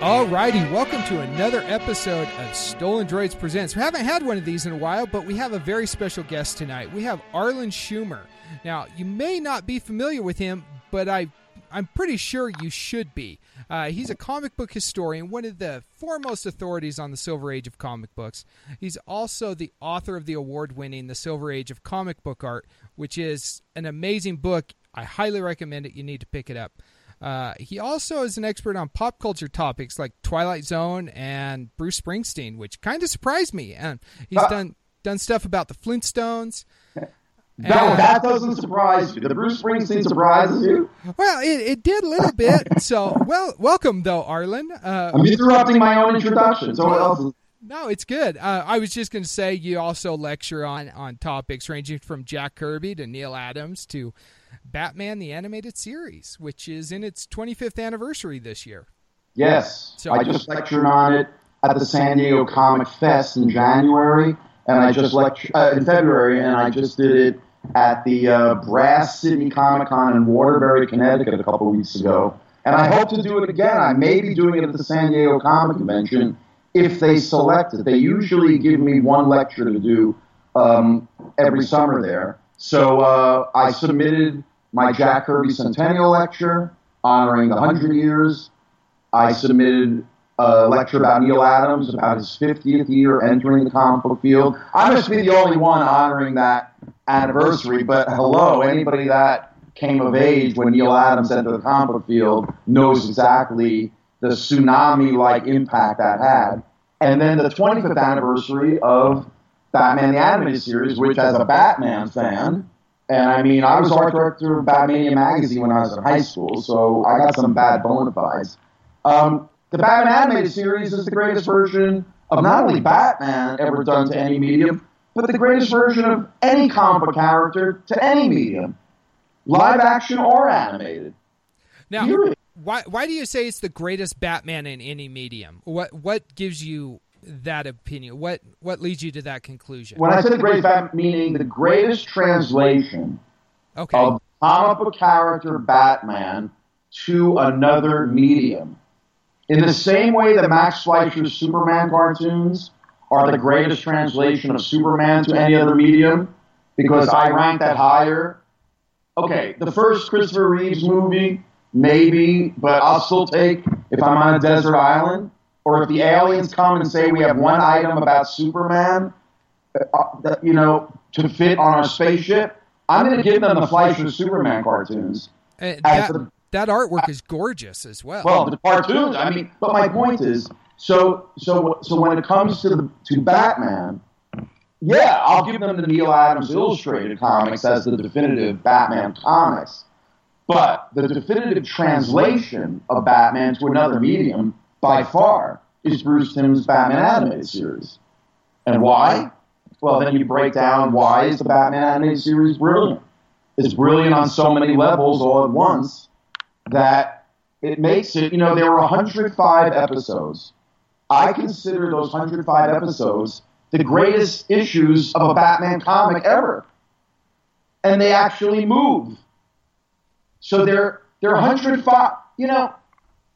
Alrighty, welcome to another episode of Stolen Droids Presents. We haven't had one of these in a while, but we have a very special guest tonight. We have Arlen Schumer. Now, you may not be familiar with him, but I, I'm pretty sure you should be. Uh, he's a comic book historian, one of the foremost authorities on the Silver Age of comic books. He's also the author of the award winning The Silver Age of Comic Book Art, which is an amazing book. I highly recommend it. You need to pick it up. Uh, he also is an expert on pop culture topics like Twilight Zone and Bruce Springsteen, which kind of surprised me. And he's uh, done done stuff about the Flintstones. That, that doesn't surprise you. The Bruce Springsteen surprises you. Well, it, it did a little bit. So, well, welcome though, Arlen. Uh, I'm interrupting my own introduction. So what else? Is- no, it's good. Uh, I was just going to say you also lecture on on topics ranging from Jack Kirby to Neal Adams to Batman the Animated Series, which is in its 25th anniversary this year. Yes. So I just lectured on it at the San Diego Comic Fest in January, and I just lectured uh, in February, and I just did it at the uh, Brass City Comic Con in Waterbury, Connecticut, a couple of weeks ago. And I hope to do it again. I may be doing it at the San Diego Comic Convention if they select it. They usually give me one lecture to do um, every summer there. So uh, I submitted my Jack Kirby Centennial Lecture honoring the 100 years. I submitted a lecture about Neal Adams about his 50th year entering the comic book field. I must be the only one honoring that anniversary, but hello, anybody that came of age when Neal Adams entered the comic book field knows exactly the tsunami like impact that had. And then the 25th anniversary of Batman the Animated Series, which, as a Batman fan, and I mean, I was art director of Batmania magazine when I was in high school, so I got some bad bona fides. Um, the Batman animated series is the greatest version of not only Batman ever done to any medium, but the greatest version of any comic book character to any medium, live action or animated. Now, why why do you say it's the greatest Batman in any medium? What what gives you that opinion? What what leads you to that conclusion? When I say the greatest Batman, meaning the greatest translation okay. of comic book character Batman to another medium. In the same way that Max Fleischer's Superman cartoons are the greatest translation of Superman to any other medium, because I rank that higher. Okay, the first Christopher Reeves movie, maybe, but I'll still take if I'm on a desert island or if the aliens come and say we have one item about Superman, uh, you know, to fit on our spaceship, I'm going to give them the Fleischer Superman cartoons. Uh, that, the, that, artwork is gorgeous as well. Well, the cartoons. I mean, but my point is, so so so when it comes to the to Batman, yeah, I'll give them the Neal Adams illustrated comics as the definitive Batman comics. But the definitive translation of Batman to another medium by far is Bruce Timm's Batman animated series. And why? Well, then you break down why is the Batman animated series brilliant. It's brilliant on so many levels all at once that it makes it, you know, there were 105 episodes. I consider those 105 episodes the greatest issues of a Batman comic ever. And they actually move. So they're, they're 105, you know,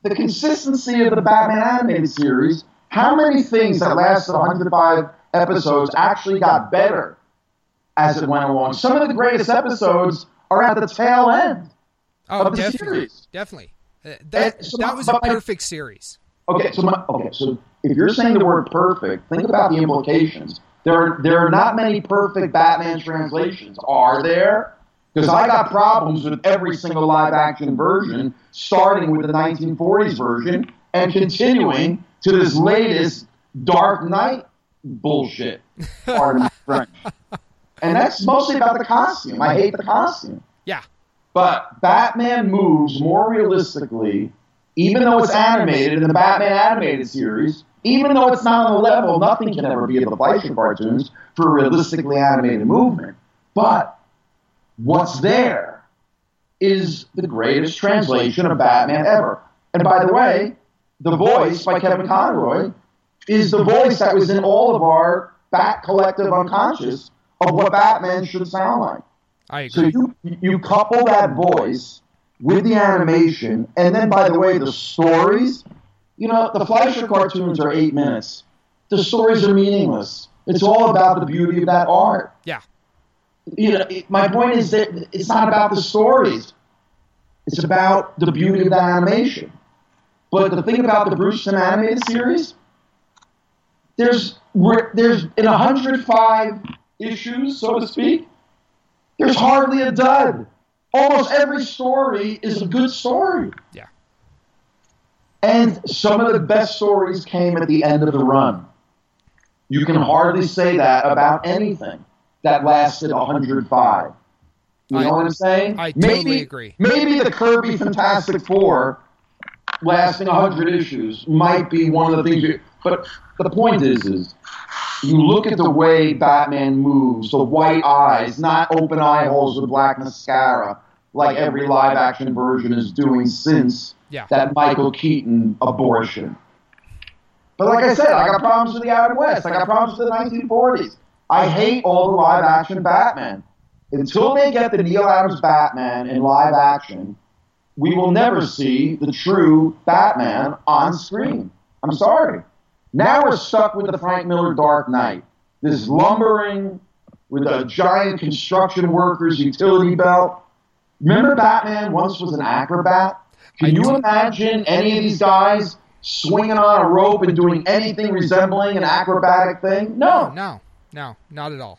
the consistency of the Batman animated series, how many things that lasted 105 episodes actually got better as it went along? Some of the greatest episodes are at the tail end oh, of the definitely, series. Definitely. Uh, that, so that was a perfect series. Okay, so my, okay, so if you're saying the word perfect, think about the implications. There are, there are not many perfect Batman translations, are there? Because I got problems with every single live action version, starting with the 1940s version and continuing to this latest Dark Knight bullshit. Pardon French. And that's mostly about the costume. I hate the costume. Yeah. But Batman moves more realistically, even though it's animated in the Batman animated series, even though it's not on the level, nothing can ever be of the Fleischer cartoons for realistically animated movement. But what's there is the greatest translation of Batman ever. And by the way, the voice by Kevin Conroy is the voice that was in all of our Bat collective unconscious of what Batman should sound like. I agree. So you you couple that voice with the animation, and then by the way, the stories. You know, the Fleischer cartoons are eight minutes. The stories are meaningless. It's all about the beauty of that art. Yeah. You know, it, my point is that it's not about the stories. It's about the beauty of the animation. But the thing about the Bruce Timm animated series, there's there's in 105 issues, so to speak, there's hardly a dud. Almost every story is a good story. Yeah. And some of the best stories came at the end of the run. You can hardly say that about anything that lasted 105. You I- know what I'm saying? I totally maybe, agree. Maybe the Kirby Fantastic Four lasting 100 issues might be one of the things. You, but the point is, is you look at the way Batman moves, the white eyes, not open eye holes with black mascara, like every live action version is doing since Yeah. that Michael Keaton abortion. But like I said, I got problems with the Adam West. I got problems with the 1940s. I hate all the live action Batman. Until they get the Neal Adams Batman in live action, we will never see the true Batman on screen. I'm sorry. Now we're stuck with the Frank Miller Dark Knight. This lumbering with a giant construction worker's utility belt. Remember Batman once was an acrobat? Can I you do. imagine any of these guys swinging on a rope and doing anything resembling an acrobatic thing? No. No, no, not at all.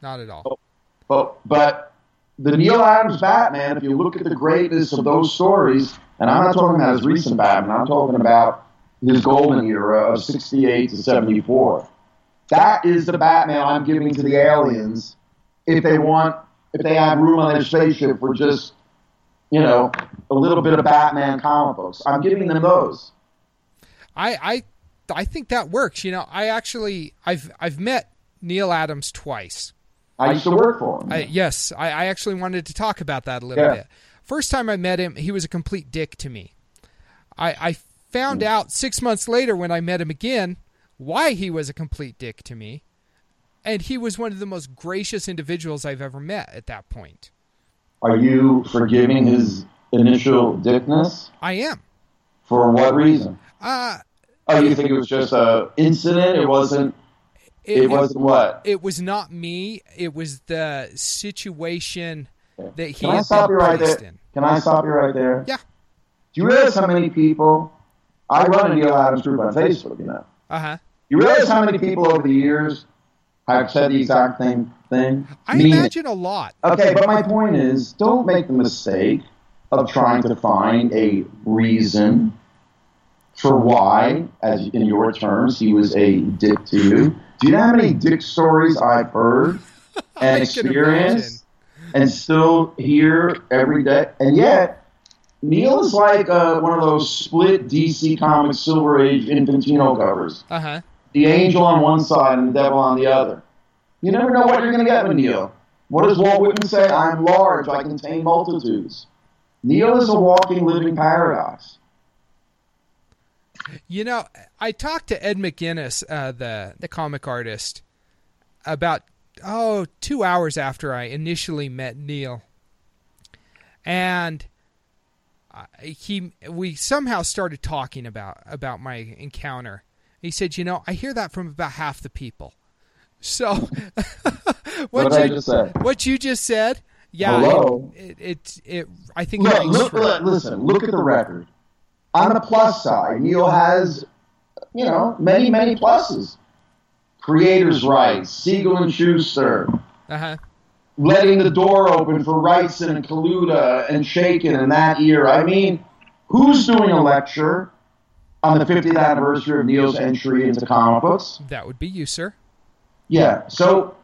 Not at all. But, but the Neal Adams Batman, if you look at the greatness of those stories, and I'm not talking about his recent Batman, I'm talking about his golden era of 68 to 74. That is the Batman I'm giving to the aliens if they want, if they have room on their spaceship for just, you know, a little bit of Batman comic books. I'm giving them those. I I I think that works. You know, I actually I've I've met Neal Adams twice. I used to work for him. I, yes, I, I actually wanted to talk about that a little Yeah. bit. First time I met him, he was a complete dick to me. I, I found Hmm. out six months later when I met him again why he was a complete dick to me. And he was one of the most gracious individuals I've ever met at that point. Are you forgiving his initial dickness? I am. For what reason? Uh, Oh, you think it was just a incident? It wasn't. It, wasn't what? It was not me. It was the situation that he Can I stop you right there? in. Can I stop you right there? Yeah. Do you realize how many people? I run a Neal Adams group on Facebook. You know. Uh huh. You realize how many people over the years have said the exact same thing? I Meaning- imagine a lot. Okay, but my point is, don't make the mistake of trying to find a reason for why, as in your terms, he was a dick to you. Do you know how many dick stories I've heard and I experienced and still hear every day? And yet, Neal is like uh, one of those split DC Comics Silver Age Infantino covers. Uh huh. The angel on one side and the devil on the other. You never know what you're going to get with Neal. What does Walt Whitman say? I'm large, I contain multitudes. Neal is a walking, living paradox. You know, I talked to Ed McGuinness, uh, the the comic artist, about oh two hours after I initially met Neal, and uh, he we somehow started talking about about my encounter. He said, "You know, I hear that from about half the people." So, What what, you what you just said, yeah, Hello? it, it, it I think Look, look, look, listen, look at the record. On the plus side, Neal has, you know, many, many pluses. Creators' rights, Siegel and Shuster, Uh-huh. letting the door open for Wrightson and Kaluta and Chaykin in that year. I mean, who's doing a lecture on the 50th anniversary of Neal's entry into comic books? That would be you, sir. Yeah. So,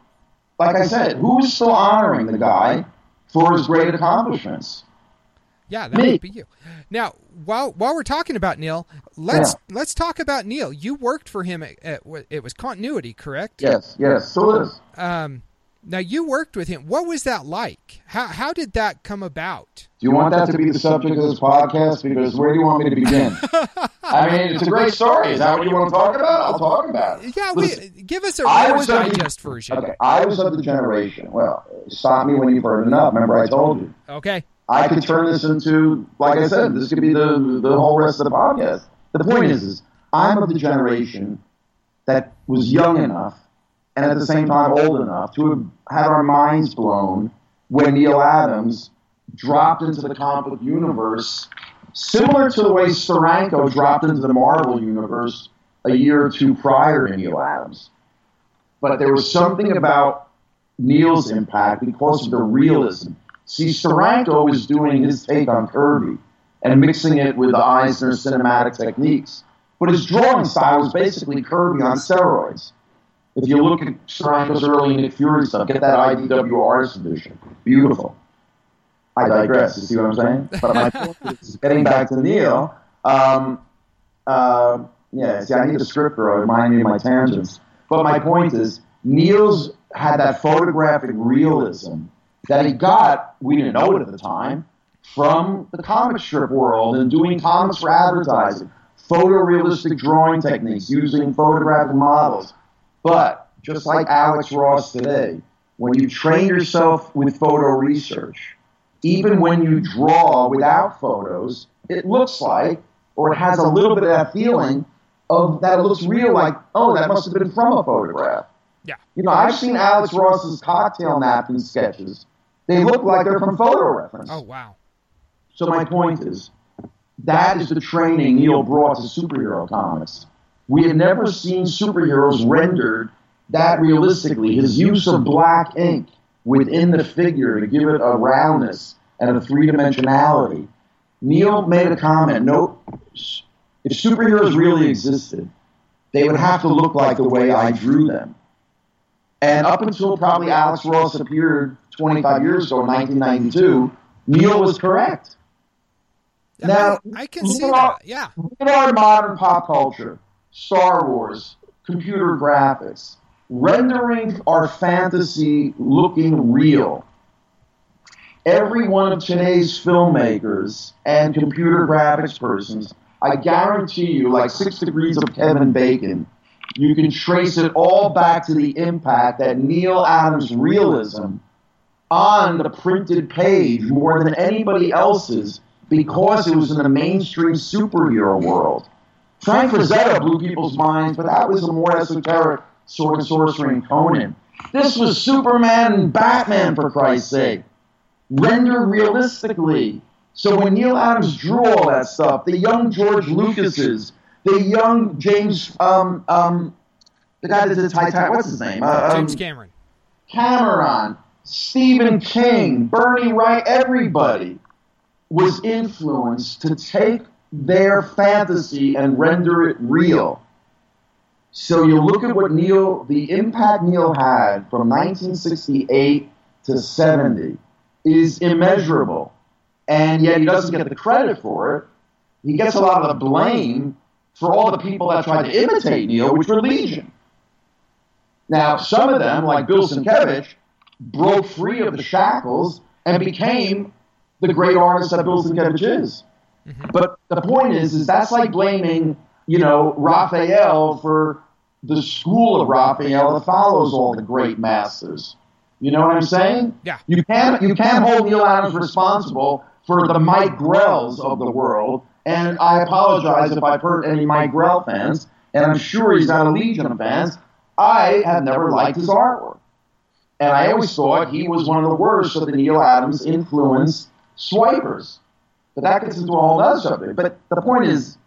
like I said, who's still honoring the guy for his great accomplishments? Yeah, that Me. would be you. Now, while while we're talking about Neal, let's let's talk about Neal. You worked for him at, at it was continuity, correct? Yes, yes, still is. Um, Now you worked with him. What was that like? How how did that come about? Do you want that to be the subject of this podcast? Because where do you want me to begin? I mean, it's a great story. Is that what you want to talk about? I'll talk about it. Yeah, Listen, we, give us a I was of the- Digest version. Okay, I was of the generation. Well, stop me when you've heard enough. Remember, I told you. Okay. I could turn this into, like I said, this could be the the whole rest of the podcast. The point is, is I'm of the generation that was young enough and at the same time old enough to have had our minds blown when Neal Adams dropped into the comic universe, similar to the way Steranko dropped into the Marvel universe a year or two prior to Neal Adams. But there was something about Neal's impact because of the realism. See, Steranko was doing his take on Kirby and mixing it with the Eisner cinematic techniques. But his drawing style was basically Kirby on steroids. If you look at Steranko's early Nick Fury stuff, get that IDW Artist Edition. Beautiful. I digress. You see what I'm saying? But my point is, getting back to Neal, um, uh, yeah, see, I need a script to remind me of my tangents. But my point is, Neal's had that photographic realism that he got, we didn't know it at the time, from the comic strip world and doing comics for advertising, photorealistic drawing techniques, using photographic models. But just like Alex Ross today, when you train yourself with photo research, even when you draw without photos, it looks like, or it has a little bit of that feeling of that it looks real, like, oh, that must have been from a photograph. Yeah. You know, I've seen Alex Ross's cocktail napkin sketches. They look like they're from photo reference. Oh wow. So my point is, that is the training Neal brought to superhero comics. We had never seen superheroes rendered that realistically. His use of black ink within the figure to give it a roundness and a three dimensionality. Neal made a comment. No, if superheroes really existed, they would have to look like the way I drew them. And up until probably Alex Ross appeared 25 years ago in 1992, Neal was correct. Now, I can see that. Yeah. Look at our modern pop culture, Star Wars, computer graphics, rendering our fantasy looking real. Every one of today's filmmakers and computer graphics persons, I guarantee you, like Six Degrees of Kevin Bacon, you can trace it all back to the impact that Neal Adams' realism on the printed page more than anybody else's because it was in the mainstream superhero world. Frank Frazetta blew people's minds, but that was a more esoteric sword and sorcery and Conan. This was Superman and Batman, for Christ's sake, rendered realistically. So when Neal Adams drew all that stuff, the young George Lucases, the young James, um, um, the guy that did Titanic, what's his name? Uh, um, James Cameron. Cameron, Stephen King, Bernie Wright, everybody was influenced to take their fantasy and render it real. So you look at what Neal, the impact Neal had from 1968 to 70 is immeasurable. And yet he doesn't get the credit for it. He gets a lot of the blame for all the people that tried to imitate Neal, which were legion. Now, some of them, like Bill Sienkiewicz, broke free of the shackles and became the great artist that Bill Sienkiewicz is. Mm-hmm. But the point is, is that's like blaming, you know, Raphael for the school of Raphael that follows all the great masters. You know what I'm saying? Yeah. You can't you can't hold Neal Adams responsible for the Mike Grells of the world. And I apologize if I've hurt any Mike Grell fans, and I'm sure he's got a legion of fans. I have never liked his artwork. And I always thought he was one of the worst of the Neal Adams influenced swipers. But that gets into a whole other subject. But the point is,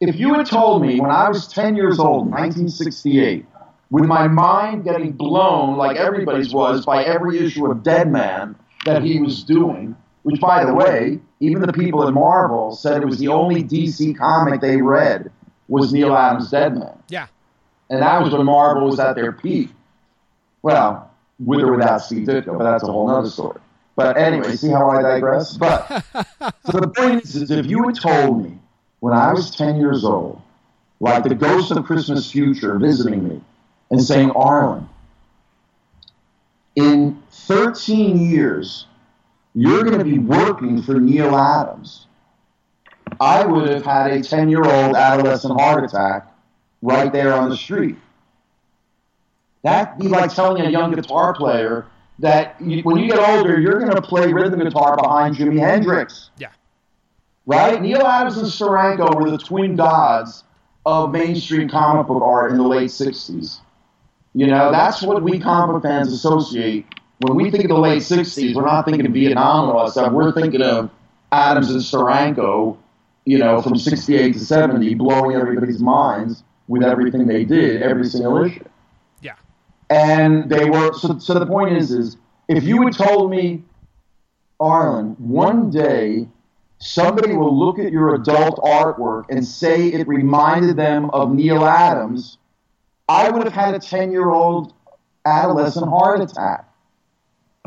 if you had told me when I was 10 years old, 1968, with my mind getting blown like everybody's was by every issue of Deadman that he was doing, which, by the way, even the people at Marvel said it was the only DC comic they read was Neal Adams' Deadman. Yeah. And that was when Marvel was at their peak. Well, with or without Steve Ditko, but that's a whole other story. But anyway, see how I digress? But so the point is, is if you had told me when I was 10 years old, like the ghost of Christmas future visiting me and saying, Arlen, in 13 years, you're going to be working for Neal Adams. I would have had a 10 year old adolescent heart attack right there on the street. That'd be like telling a young guitar player that you, when you get older, you're going to play rhythm guitar behind Jimi Hendrix. Yeah. Right? Neal Adams and Steranko were the twin gods of mainstream comic book art in the late 60s. You know, that's what we comic book fans associate. When we think of the late 60s, we're not thinking of Vietnam that stuff. We're thinking of Adams and Steranko, you know, from 68 to 70, blowing everybody's minds with everything they did, every single issue. And they were, so, so the point is, is if you had told me, Arlen, one day somebody will look at your adult artwork and say it reminded them of Neal Adams, I would have had a 10 year old adolescent heart attack.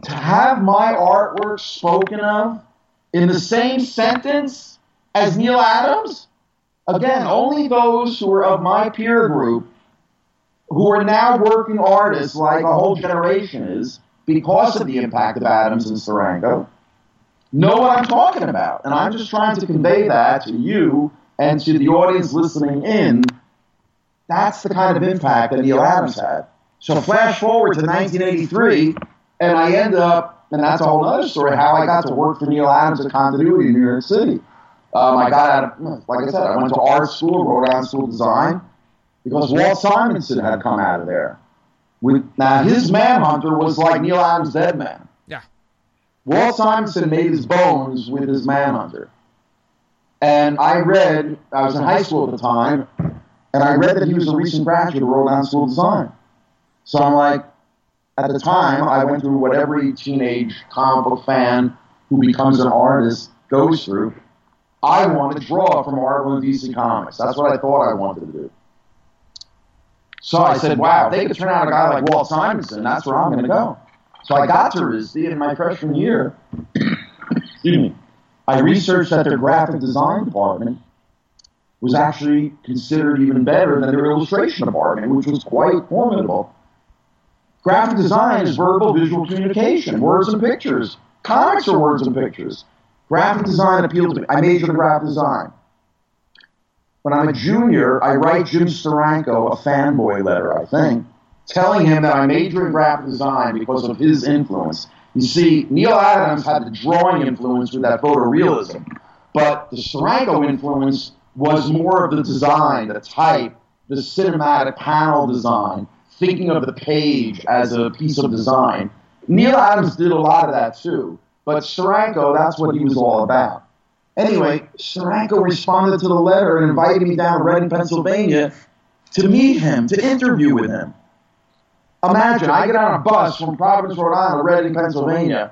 To have my artwork spoken of in the same sentence as Neal Adams, again, only those who are of my peer group who are now working artists like a whole generation is because of the impact of Adams and Steranko know what I'm talking about. And I'm just trying to convey that to you and to the audience listening in. That's the kind of impact that Neal Adams had. So flash forward to 1983, and I end up, and that's a whole other story, how I got to work for Neal Adams at Continuity in New York City. Um, I got out of, like I said, I went to art school, Rhode Island School of Design, because Walt Simonson had come out of there. With, now, his Manhunter was like Neal Adams' Deadman. Yeah. Walt Simonson made his bones with his Manhunter. And I read, I was in high school at the time, and I read that he was a recent graduate of Rhode Island School of Design. So I'm like, at the time, I went through what every teenage comic book fan who becomes an artist goes through. I want to draw from Marvel and DC Comics. That's what I thought I wanted to do. So I said, wow, if they could turn out a guy like Walt Simonson, that's where I'm going to go. So I got to RISD in my freshman year. Excuse me. I researched that their graphic design department was actually considered even better than their illustration department, which was quite formidable. Graphic design is verbal visual communication, words and pictures. Comics are words and pictures. Graphic design appealed to me. I majored in graphic design. When I'm a junior, I write Jim Steranko a fanboy letter, I think, telling him that I majored in graphic design because of his influence. You see, Neal Adams had the drawing influence with that photorealism, but the Steranko influence was more of the design, the type, the cinematic panel design, thinking of the page as a piece of design. Neal Adams did a lot of that too, but Steranko, that's what he was all about. Anyway, Steranko responded to the letter and invited me down to Reading, Pennsylvania to meet him, to interview with him. Imagine, I get on a bus from Providence, Rhode Island to Reading, Pennsylvania,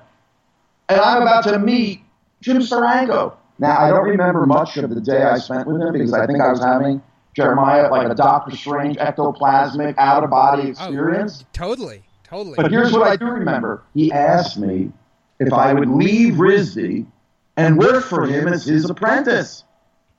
and I'm about to meet Jim Steranko. Now, I don't remember much of the day I spent with him because I think I was having Jeremiah like a Doctor Strange ectoplasmic out of body oh, experience. Oh, totally, totally. But here's what I do remember: he asked me if I would leave RISD and work for him as his apprentice.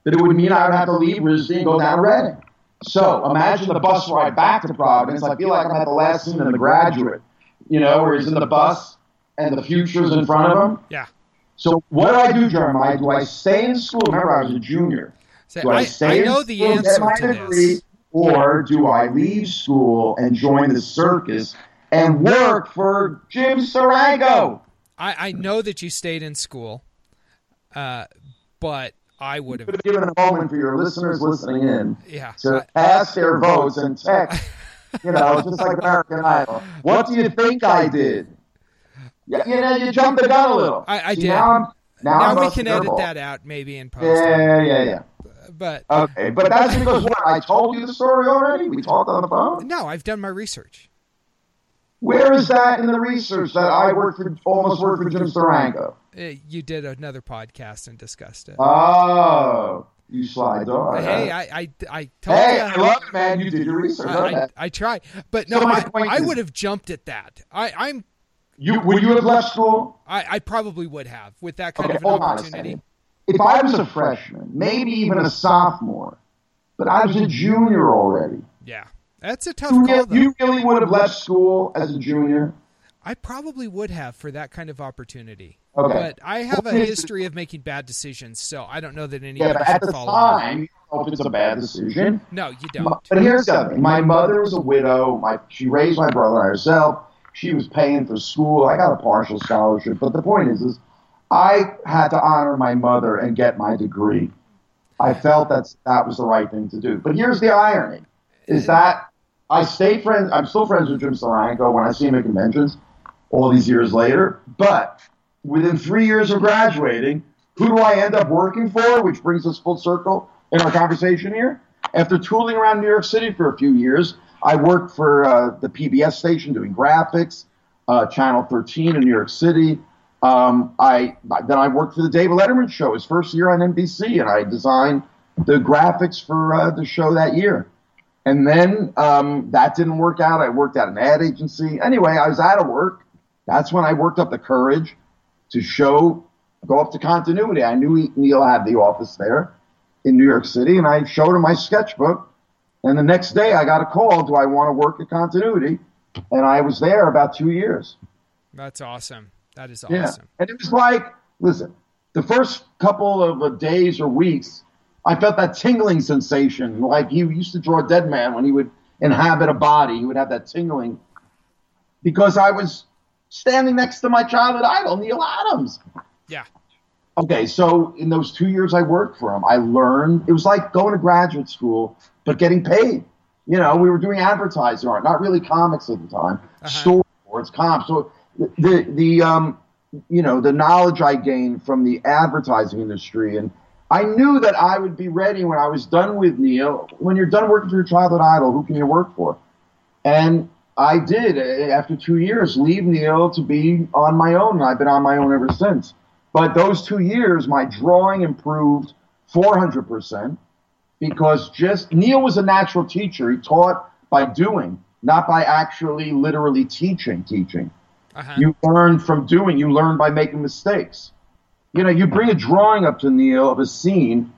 But it would mean I would have to leave RISD and go down to Reading. So imagine the bus ride back to Providence. I feel like I'm at the last scene in The Graduate, you know, where he's in the bus and the future's in front of him. Yeah. So what do I do, Jeremiah? Do I stay in school? Remember, I was a junior. So Do I, I, stay I know in the school answer my to degree, this. or do I leave school and join the circus and work for Jim Steranko? I, I know that you stayed in school, uh, but I would have. Have given a moment for your listeners listening in Yeah. to ask their votes and text, you know, just like American Idol. What do you think I did? Yeah, you know, you jumped the gun a little. I, I See, did. Now, I'm, now, now we can edit that out maybe in post. Yeah, yeah, yeah. But Okay, but that's because what I told you the story already. We talked on the phone. no, I've done my research. Where is that in the research that I worked for, almost worked for Jim Steranko? Uh, You did another podcast and discussed it. Oh, you sly dog. hey. I, I, I told hey, you. I love it, man. You did your research. I, I, I try, but So no, my I, point I is- would have jumped at that. I, I'm, You would you have left school? I, I probably would have with that kind Okay, of an hold on a opportunity. If I was a freshman, maybe even a sophomore, but I was a junior already. Yeah, that's a tough You call. Though. you really would have left school as a junior? I probably would have for that kind of opportunity. Okay. But I have a history of making bad decisions, so I don't know that anybody Yeah, but should at the follow. time, you don't know if it's a bad decision. No, you don't. But here's the thing. My mother was a widow. My she raised my brother and herself. She was paying for school. I got a partial scholarship. But the point is, is I had to honor my mother and get my degree. I felt that that was the right thing to do. But here's the irony: is that I stay friends. I'm still friends with Jim Steranko when I see him at conventions all these years later. But within three years of graduating, who do I end up working for? Which brings us full circle in our conversation here. After tooling around New York City for a few years, I worked for uh, the PBS station doing graphics, uh, Channel 13 in New York City. Um, I then I worked for the David Letterman show his first year on NBC, and I designed the graphics for uh, the show that year. And then um, that didn't work out. I worked at an ad agency. Anyway, I was out of work. That's when I worked up the courage to show, go up to continuity. I knew Neal had the office there in New York City, and I showed him my sketchbook. And the next day, I got a call. Do I want to work at continuity? And I was there about two years. That's awesome. That is awesome. Yeah, and it was like, listen, the first couple of uh, days or weeks, I felt that tingling sensation, like he used to draw a dead man when he would inhabit a body. He would have that tingling because I was standing next to my childhood idol, Neal Adams. Yeah. Okay, so in those two years I worked for him, I learned it was like going to graduate school, but getting paid. You know, we were doing advertising art, not really comics at the time, Uh-huh. storyboards, comps. So the, the the um you know the knowledge I gained from the advertising industry, and I knew that I would be ready when I was done with Neal. When you're done working for your childhood idol, who can you work for? And I did uh, after two years leave Neal to be on my own, I've been on my own ever since. But those two years, my drawing improved 400% because just Neal was a natural teacher. He taught by doing, not by actually literally teaching. Teaching. Uh-huh. You learn from doing. You learn by making mistakes. You know, you bring a drawing up to Neal of a scene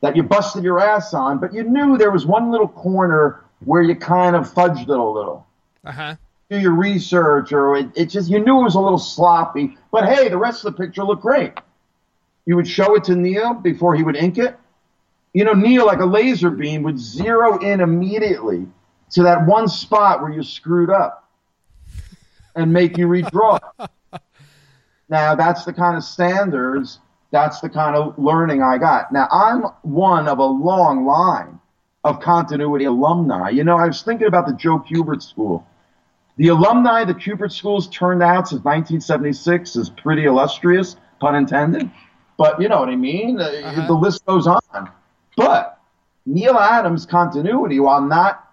that you busted your ass on, but you knew there was one little corner where you kind of fudged it a little Uh-huh. do your research or it, it just you knew it was a little sloppy but hey the rest of the picture looked great. You would show it to neal before he would ink it. You know neal like a laser beam would zero in immediately to that one spot where you screwed up and make you redraw. It now that's the kind of standards that's the kind of learning i got. Now i'm one of a long line of continuity alumni. You know i was thinking about the joe kubert school the alumni of the Kubert schools turned out since 1976 is pretty illustrious, pun intended. But you know what I mean? Uh, Uh-huh. The list goes on. But Neal Adams' continuity, while not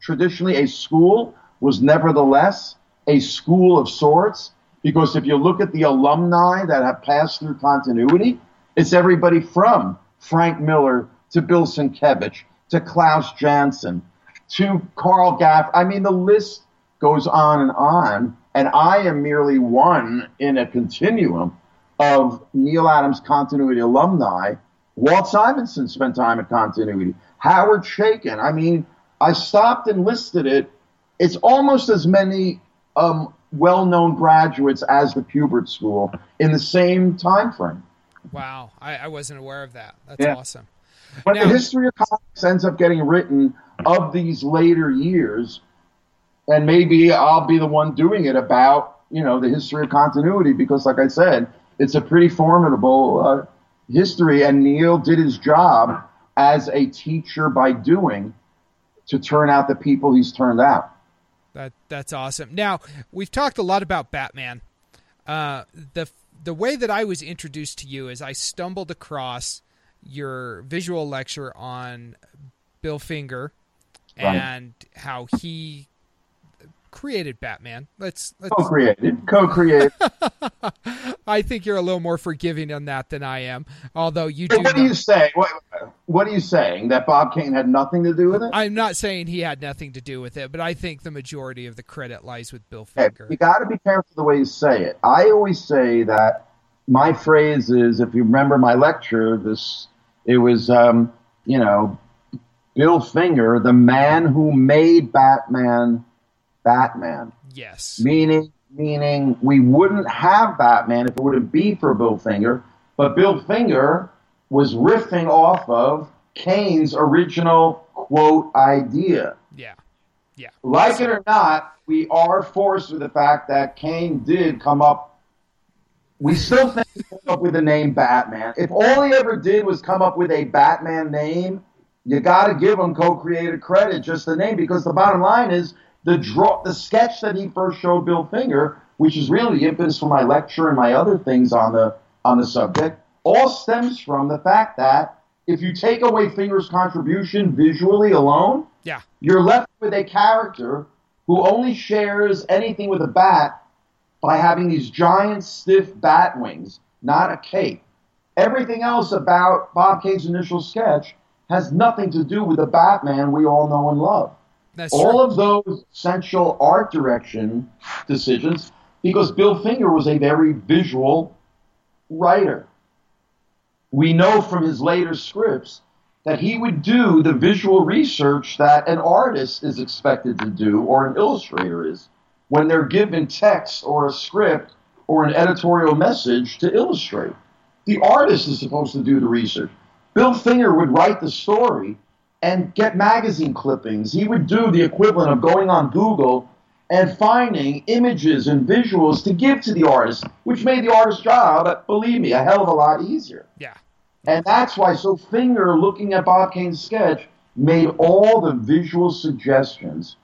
traditionally a school, was nevertheless a school of sorts. Because if you look at the alumni that have passed through continuity, it's everybody from Frank Miller to Bill Sienkiewicz to Klaus Janson to Carl Gaff. I mean, the list goes on and on. And I am merely one in a continuum of Neal Adams continuity alumni. Walt Simonson spent time at continuity. Howard Chaykin. I mean, I stopped and listed it. It's almost as many um, well-known graduates as the Kubert School in the same time frame. Wow. I, I wasn't aware of that. That's Yeah. awesome. But Now- the history of comics ends up getting written of these later years, and maybe I'll be the one doing it about you know the history of continuity because, like I said, it's a pretty formidable uh, history, and Neal did his job as a teacher by doing to turn out the people he's turned out. That that's awesome. Now we've talked a lot about Batman. Uh, the the way that I was introduced to you is I stumbled across your visual lecture on Bill Finger Right. and how he created Batman. Let's let's. Co-created, co-created. I think you're a little more forgiving on that than I am. Although you do. Hey, what are you saying? What, what are you saying? That Bob Kane had nothing to do with it? I'm not saying he had nothing to do with it, but I think the majority of the credit lies with Bill Finger. you got to be careful the way you say it. I always say that my phrase is, if you remember my lecture, this it was, um, you know, Bill Finger, the man who made Batman, Batman, Yes. meaning meaning we wouldn't have Batman if it wouldn't be for Bill Finger. But Bill Finger was riffing off of Kane's original quote idea. Yeah. Yeah. Like it or not, we are forced with the fact that Kane did come up. We still think he came up with the name Batman. If all he ever did was come up with a Batman name, you got to give him co-created credit, just the name, because the bottom line is the draw, the sketch that he first showed Bill Finger, which is really the impetus for my lecture and my other things on the on the subject, all stems from the fact that if you take away Finger's contribution visually alone, Yeah. you're left with a character who only shares anything with a bat by having these giant, stiff bat wings, not a cape. Everything else about Bob Kane's initial sketch has nothing to do with the Batman we all know and love. That's All true. of those essential art direction decisions, because Bill Finger was a very visual writer. We know from his later scripts that he would do the visual research that an artist is expected to do or an illustrator is when they're given text or a script or an editorial message to illustrate. The artist is supposed to do the research. Bill Finger would write the story and get magazine clippings. He would do the equivalent of going on Google and finding images and visuals to give to the artist, which made the artist's job, believe me, a hell of a lot easier. Yeah. And that's why, so Finger, looking at Bob Kane's sketch, made all the visual suggestions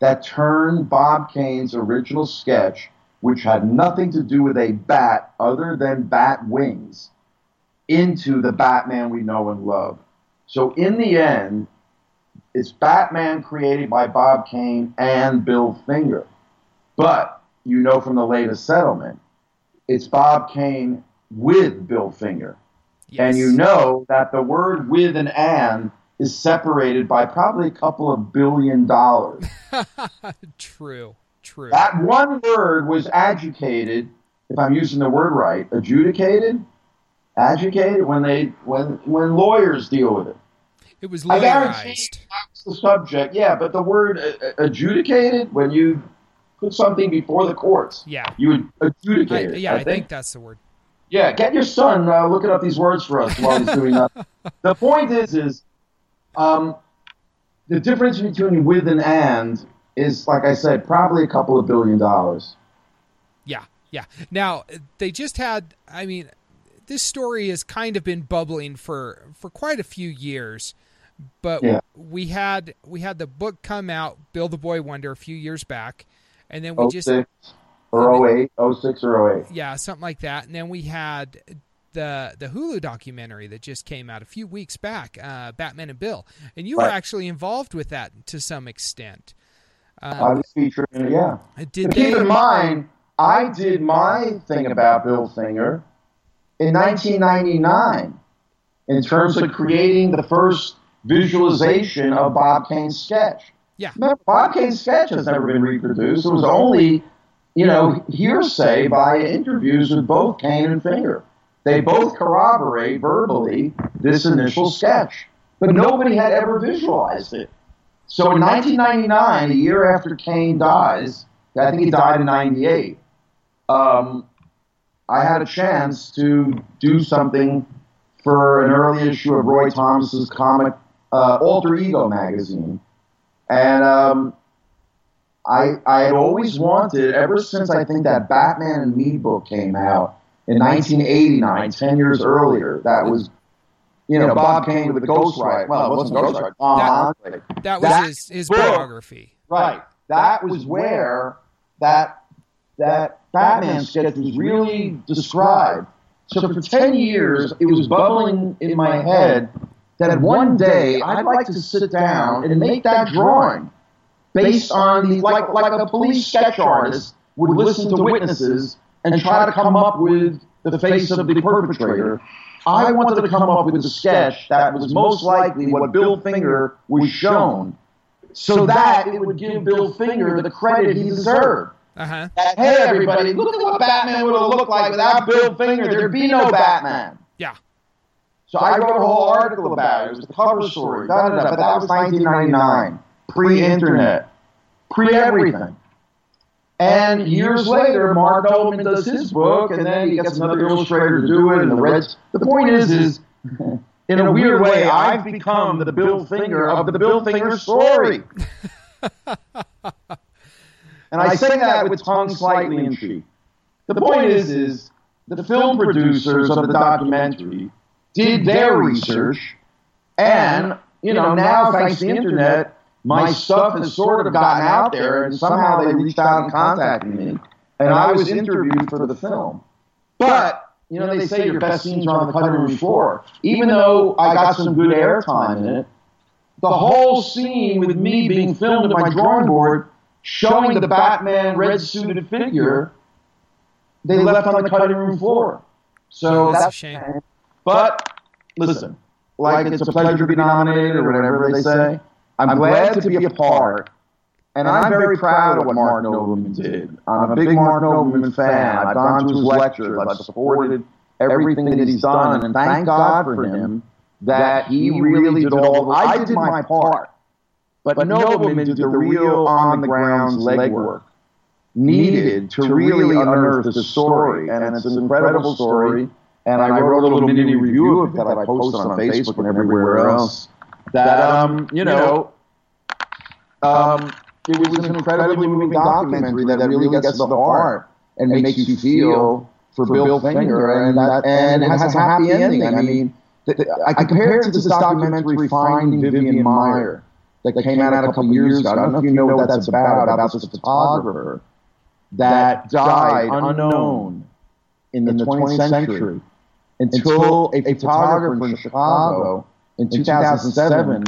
that turned Bob Kane's original sketch, which had nothing to do with a bat other than bat wings, into the Batman we know and love. So in the end, it's Batman created by Bob Kane and Bill Finger. But you know from the latest settlement, it's Bob Kane with Bill Finger. Yes. And you know that the word with and and is separated by probably a couple of billion dollars. true. True. that one word was adjudicated, if I'm using the word right, adjudicated, adjudicated when they when when lawyers deal with it. it was I guarantee lawyerized. that's the subject. Yeah, but the word uh, uh, adjudicated when you put something before the courts, Yeah. you would I, adjudicate it. yeah, I, think that's the word. Yeah, get your son uh, looking up these words for us while he's doing that. the point is, is um, the difference between with and and is, like I said, probably a couple of billion dollars. Yeah, yeah. Now they just had. I mean, this story has kind of been bubbling for for quite a few years, but Yeah. we had we had the book come out, Bill the Boy Wonder, a few years back, and then we Oh just six or 08, 06 or 08. yeah, something like that, and then we had the the Hulu documentary that just came out a few weeks back, uh, Batman and Bill, and you were actually involved with that to some extent. I Um, was featured in it, yeah. did But they? keep in mind, I did my thing about Bill Finger in 1999 in terms of creating the first visualization of Bob Kane's sketch. Yeah. Remember, Bob Kane's sketch has never been reproduced. It was only, you know, hearsay by interviews with both Kane and Finger. They both corroborate verbally this initial sketch, but nobody had ever visualized it. So in 1999, a year after Kane dies, I think he died in 98, um, I had a chance to do something for an early issue of Roy Thomas's comic uh, Alter Ego magazine. And um, I, I had always wanted, ever since I think that Batman and Me book came out in 1989, 10 years earlier, that was, you know, Bob Kane with the Ghost Rider. Well, it wasn't Ghost Rider. Uh, that was that his his biography. Right. That was where that that Batman sketch was really described. So for ten years, it was bubbling in my head that one day I'd like to sit down and make that drawing based on the like like a police sketch artist would listen to witnesses and try to come up with the face of the perpetrator. I wanted to come up with a sketch that was most likely what Bill Finger was shown so that it would give Bill Finger the credit he deserved. Uh huh. That, hey, everybody, look at what Batman would have looked like without Bill Finger. There'd be no Batman. Yeah. So I wrote a whole article about it. It was the cover story. Da, da, da. But that was 1999, pre-internet, pre-everything. And years later, Marc Nobleman does his book, and then he gets another illustrator to do it, and the Reds. The point is, is in a weird way, I've become the Bill Finger of the Bill Finger story. and I say that with tongue slightly in cheek. The point is, is the film producers of the documentary did their research, and you know now thanks to the internet, my stuff has sort of gotten out there, and somehow they reached out and contacted me, and I was interviewed for the film. But you know, they say your best scenes are on the cutting room floor. Even though I got some good airtime in it, the whole scene with me being filmed at my drawing board, showing the Batman red suited figure, they left on the cutting room floor. So That's that's, a shame. But listen, like it's a pleasure to be nominated or whatever they say. I'm glad to be a part. And I'm very proud of what Marc Nobleman did. I'm a big Marc Nobleman fan. I've gone to his lectures. I've supported everything that he's done. And thank God for him that he really did all. I did my part. But Nobleman did the real on the ground legwork needed to really unearth the story. And it's an incredible story. And I wrote a little mini review of it that I posted on Facebook and everywhere else. That, um, you know, um, it was an incredibly moving documentary that really gets to the heart and makes you feel for Bill Finger, and that and it has a happy ending. I mean, I compare it to this documentary Finding Vivian Maier that came out a couple years ago. I don't know if you know what that's about. About this photographer that died unknown in the 20th century until a photographer in Chicago in 2007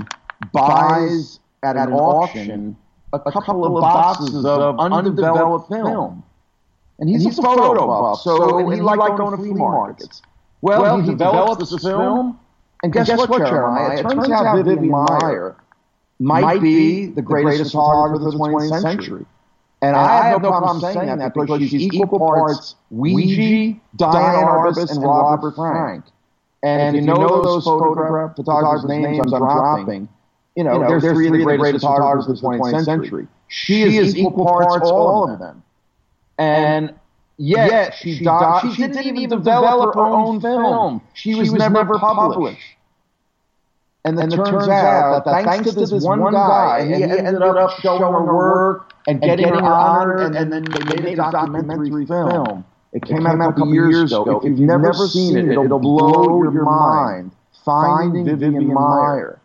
buys at an auction a couple of boxes of undeveloped film. And he's, a photo buff, so he liked going to flea markets. Well, he developed this film, and guess, what, Jeremiah? It turns out Vivian Maier might be the greatest photographer of the 20th century. And I have no problem saying that because she's equal parts Weegee, Diane Arbus, and Robert Frank. And if you know those photograph photographers' names I'm dropping, you know, they're three of the greatest photographers of the 20th century. She is equal parts all of them. And yet she, died. She, didn't even develop her own film. She was, never published. And then it turns out that thanks to this one guy, and he ended up showing her work and getting her honored, and then they made a documentary film. It came out a couple years ago. If you've never seen it, it'll blow your mind. Finding Vivian Maier.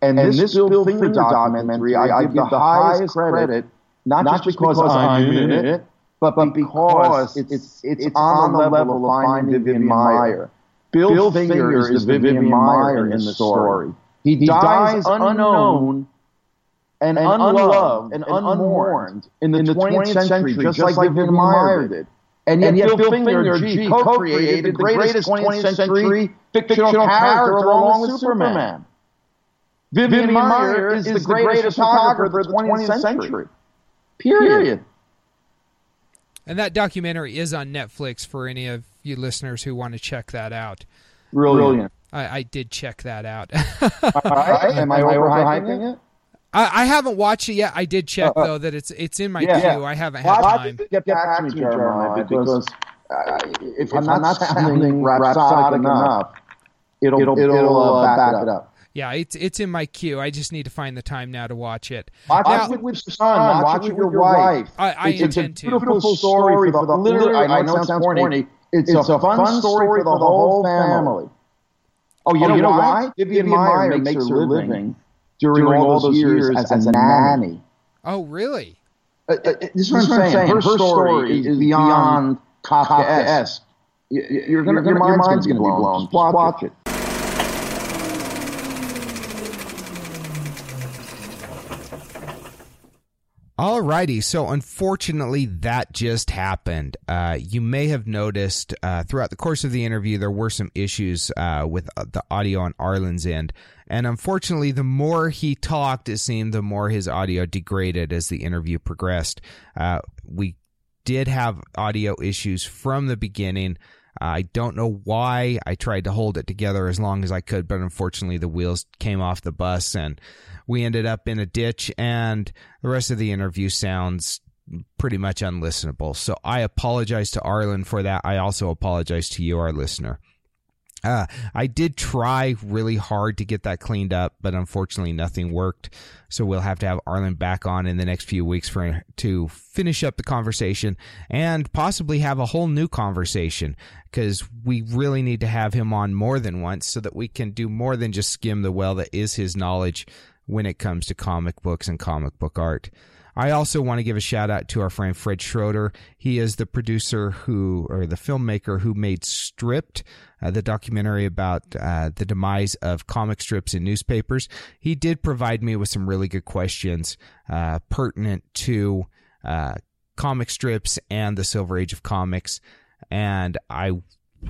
And, this Bill Finger documentary, I give the highest credit, not, just because I'm in it, but, but because it's, it's, on the level of finding Vivian Maier. Bill, Finger is the Vivian Maier in the story. He, dies unknown and unloved and unmourned in the 20th century, just like Vivian Maier did. And yet, Bill Finger, G, co-created the greatest 20th century fictional character along with Superman. Vivian Maier is the greatest photographer of the 20th century. Period. And that documentary is on Netflix for any of you listeners who want to check that out. Brilliant. I, I did check that out. All right. Am I overhyping it? I, I haven't watched it yet. I did check Uh, uh, though that it's it's in my yeah. queue. I haven't had Well, I time. just get back to me, Jeremiah, because uh, if, I'm not sounding rhapsodic enough, it'll it'll, it'll uh, back it up. Yeah, it's it's in my queue. I just need to find the time now to watch it. Watch Now- it with your son. Watch it with your wife. I, I it's, it's a intend to. beautiful story for the literally. I know it sounds corny. It's, a fun story for the whole family. Oh, you, know, why? Vivian Maier makes her living during all those years as a nanny. Oh, really? Uh, uh, this is what I'm saying. Her story is beyond Kafka-esque. Y- y- You're gonna, your mind's going to be blown. Just watch it. Alrighty, so unfortunately, that just happened. Uh, you may have noticed uh, throughout the course of the interview there were some issues uh, with uh, the audio on Arlen's end, and unfortunately, the more he talked, it seemed the more his audio degraded as the interview progressed. Uh, we did have audio issues from the beginning. I don't know why. I tried to hold it together as long as I could, but unfortunately, the wheels came off the bus and we ended up in a ditch. And the rest of the interview sounds pretty much unlistenable. So I apologize to Arlen for that. I also apologize to you, our listener. Uh, I did try really hard to get that cleaned up, but unfortunately nothing worked. So we'll have to have Arlen back on in the next few weeks for to finish up the conversation and possibly have a whole new conversation because we really need to have him on more than once so that we can do more than just skim the well that is his knowledge when it comes to comic books and comic book art. I also want to give a shout out to our friend Fred Schroeder. He is the producer who, or the filmmaker who made Stripped, uh, the documentary about uh, the demise of comic strips in newspapers. He did provide me with some really good questions uh, pertinent to uh, comic strips and the Silver Age of comics, and I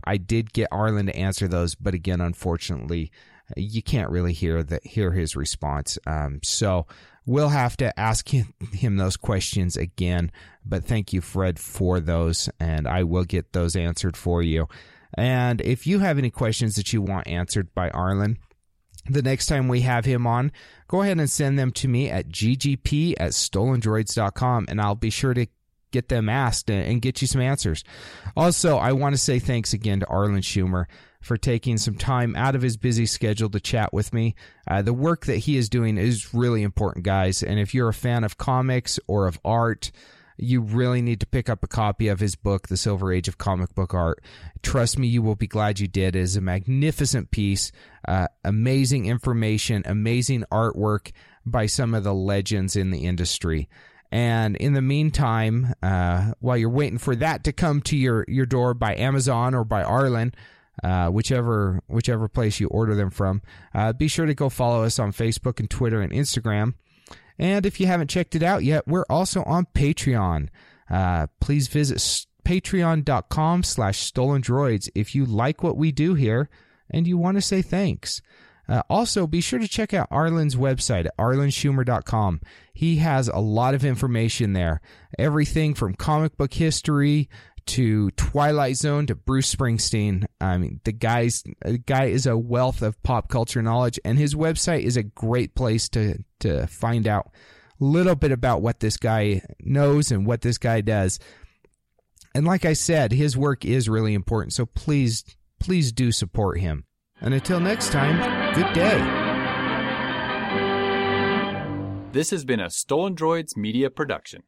I did get Arlen to answer those, but again, unfortunately, you can't really hear the hear his response. Um, so we'll have to ask him, those questions again. But thank you, Fred, for those, and I will get those answered for you. And if you have any questions that you want answered by Arlen, the next time we have him on, go ahead and send them to me at ggp at stolendroids.com, and I'll be sure to get them asked and get you some answers. Also, I want to say thanks again to Arlen Schumer for taking some time out of his busy schedule to chat with me. Uh, the work that he is doing is really important, guys. And if you're a fan of comics or of art, you really need to pick up a copy of his book, The Silver Age of Comic Book Art. Trust me, you will be glad you did. It is a magnificent piece, uh, amazing information, amazing artwork by some of the legends in the industry. And in the meantime, uh, while you're waiting for that to come to your, your door by Amazon or by Arlen, uh, whichever whichever place you order them from. Uh, be sure to go follow us on Facebook and Twitter and Instagram. And if you haven't checked it out yet, we're also on Patreon. Uh, please visit patreon.com slash stolen droids if you like what we do here and you want to say thanks. Uh, also, be sure to check out Arlen's website at arlenschumer.com. He has a lot of information there. Everything from comic book history to Twilight Zone to Bruce Springsteen. I mean, the guy's the guy is a wealth of pop culture knowledge, and his website is a great place to to find out a little bit about what this guy knows and what this guy does. And like I said, his work is really important, so please please do support him. And until next time, good day. This has been a Stolen Droids media production.